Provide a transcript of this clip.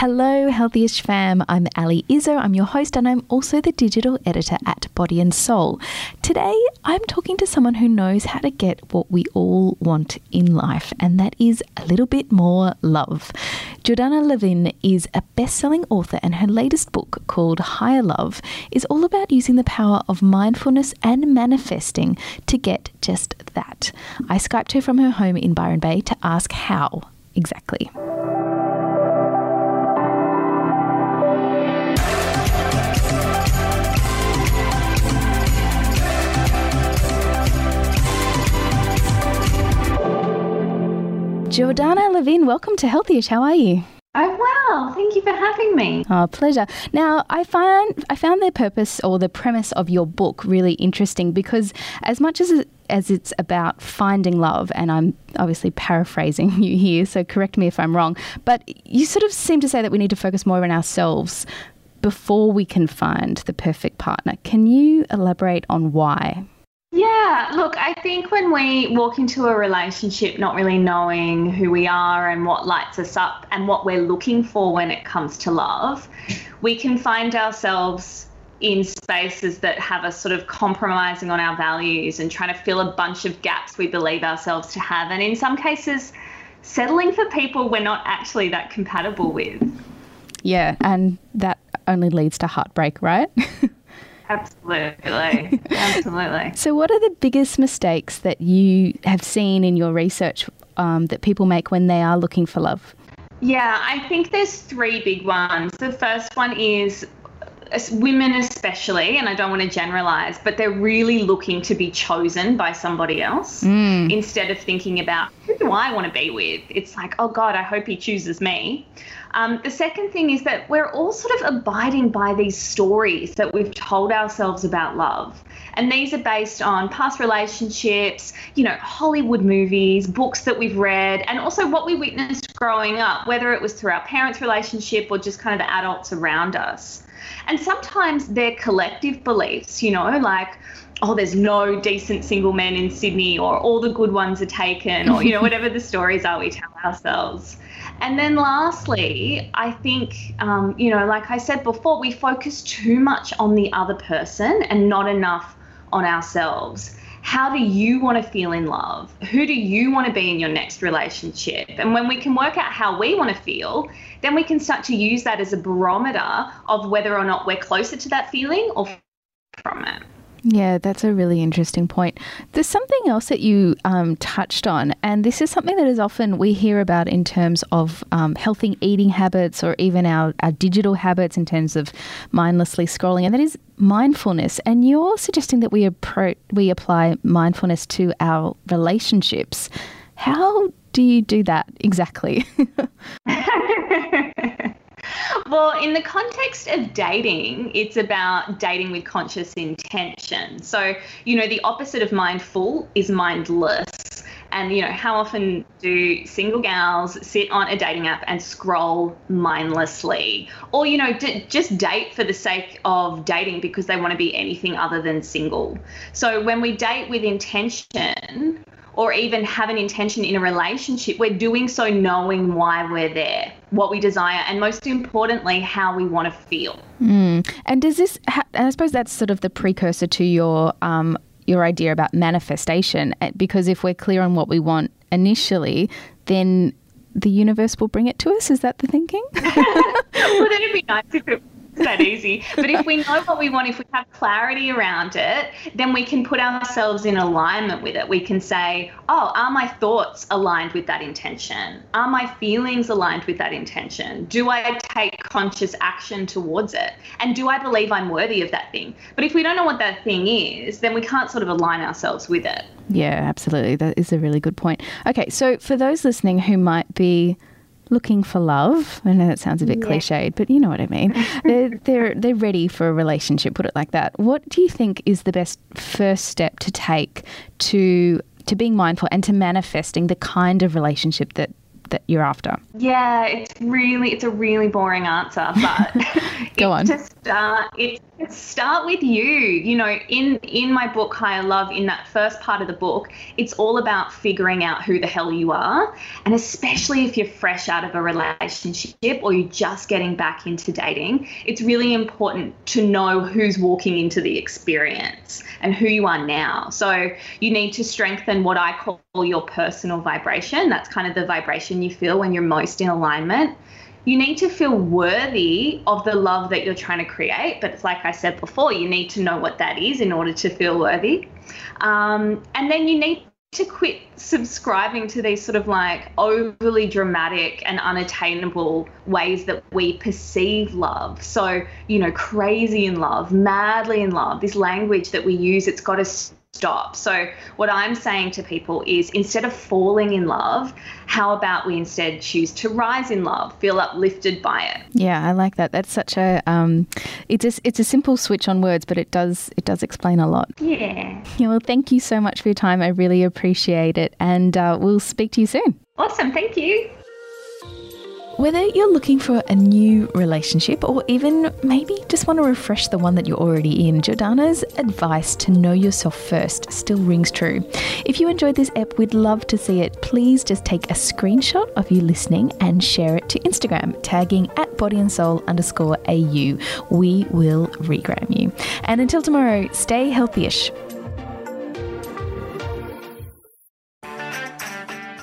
Hello, Healthyish fam. I'm Ali Izzo. I'm your host, and I'm also the digital editor at Body and Soul. Today, I'm talking to someone who knows how to get what we all want in life, and that is a little bit more love. Jordana Levin is a best selling author, and her latest book, called Higher Love, is all about using the power of mindfulness and manifesting to get just that. I Skyped her from her home in Byron Bay to ask how exactly. Jordana Levine, welcome to Healthyish. How are you? Oh wow! Thank you for having me. Oh, pleasure. Now, I found I found the purpose or the premise of your book really interesting because as much as it, as it's about finding love, and I'm obviously paraphrasing you here, so correct me if I'm wrong, but you sort of seem to say that we need to focus more on ourselves before we can find the perfect partner. Can you elaborate on why? Yeah, look, I think when we walk into a relationship not really knowing who we are and what lights us up and what we're looking for when it comes to love, we can find ourselves in spaces that have us sort of compromising on our values and trying to fill a bunch of gaps we believe ourselves to have. And in some cases, settling for people we're not actually that compatible with. Yeah, and that only leads to heartbreak, right? Absolutely. Absolutely. So, what are the biggest mistakes that you have seen in your research um, that people make when they are looking for love? Yeah, I think there's three big ones. The first one is women especially and i don't want to generalize but they're really looking to be chosen by somebody else mm. instead of thinking about who do i want to be with it's like oh god i hope he chooses me um, the second thing is that we're all sort of abiding by these stories that we've told ourselves about love. And these are based on past relationships, you know, Hollywood movies, books that we've read, and also what we witnessed growing up, whether it was through our parents' relationship or just kind of the adults around us. And sometimes they're collective beliefs, you know, like, oh, there's no decent single men in Sydney, or all the good ones are taken, or, you know, whatever the stories are we tell ourselves. And then lastly, I think, um, you know, like I said before, we focus too much on the other person and not enough on ourselves. How do you want to feel in love? Who do you want to be in your next relationship? And when we can work out how we want to feel, then we can start to use that as a barometer of whether or not we're closer to that feeling or from it. Yeah, that's a really interesting point. There's something else that you um, touched on, and this is something that is often we hear about in terms of um, healthy eating habits or even our, our digital habits in terms of mindlessly scrolling, and that is mindfulness. And you're suggesting that we, appro- we apply mindfulness to our relationships. How do you do that exactly? well, in the context of dating, it's about dating with conscious intention. So, you know, the opposite of mindful is mindless. And, you know, how often do single gals sit on a dating app and scroll mindlessly? Or, you know, d- just date for the sake of dating because they want to be anything other than single. So when we date with intention, or even have an intention in a relationship, we're doing so knowing why we're there, what we desire, and most importantly, how we want to feel. Mm. And does this? Ha- and I suppose that's sort of the precursor to your um, your idea about manifestation, eh, because if we're clear on what we want initially, then the universe will bring it to us. Is that the thinking? Wouldn't it be nice if it that easy. But if we know what we want, if we have clarity around it, then we can put ourselves in alignment with it. We can say, oh, are my thoughts aligned with that intention? Are my feelings aligned with that intention? Do I take conscious action towards it? And do I believe I'm worthy of that thing? But if we don't know what that thing is, then we can't sort of align ourselves with it. Yeah, absolutely. That is a really good point. Okay, so for those listening who might be looking for love. I know that sounds a bit yeah. cliched, but you know what I mean. they're, they're, they're ready for a relationship, put it like that. What do you think is the best first step to take to to being mindful and to manifesting the kind of relationship that that you're after? Yeah, it's really it's a really boring answer, but Go on. To start, uh, it's start with you. You know, in in my book Higher Love, in that first part of the book, it's all about figuring out who the hell you are, and especially if you're fresh out of a relationship or you're just getting back into dating, it's really important to know who's walking into the experience and who you are now. So you need to strengthen what I call your personal vibration. That's kind of the vibration you feel when you're most in alignment you need to feel worthy of the love that you're trying to create. But it's like I said before, you need to know what that is in order to feel worthy. Um, and then you need to quit subscribing to these sort of like overly dramatic and unattainable ways that we perceive love. So, you know, crazy in love, madly in love, this language that we use, it's got to stop. So, what I'm saying to people is instead of falling in love, how about we instead choose to rise in love, feel uplifted by it? Yeah, I like that. That's such a um, it's a, it's a simple switch on words, but it does it does explain a lot. Yeah. Yeah. Well, thank you so much for your time. I really appreciate it, and uh, we'll speak to you soon. Awesome. Thank you. Whether you're looking for a new relationship or even maybe just want to refresh the one that you're already in, Jordana's advice to know yourself first still rings true. If you enjoyed this app, we'd love to see it. Please just take a screenshot of you listening and share it to Instagram, tagging at body and soul underscore AU. We will regram you. And until tomorrow, stay healthy-ish.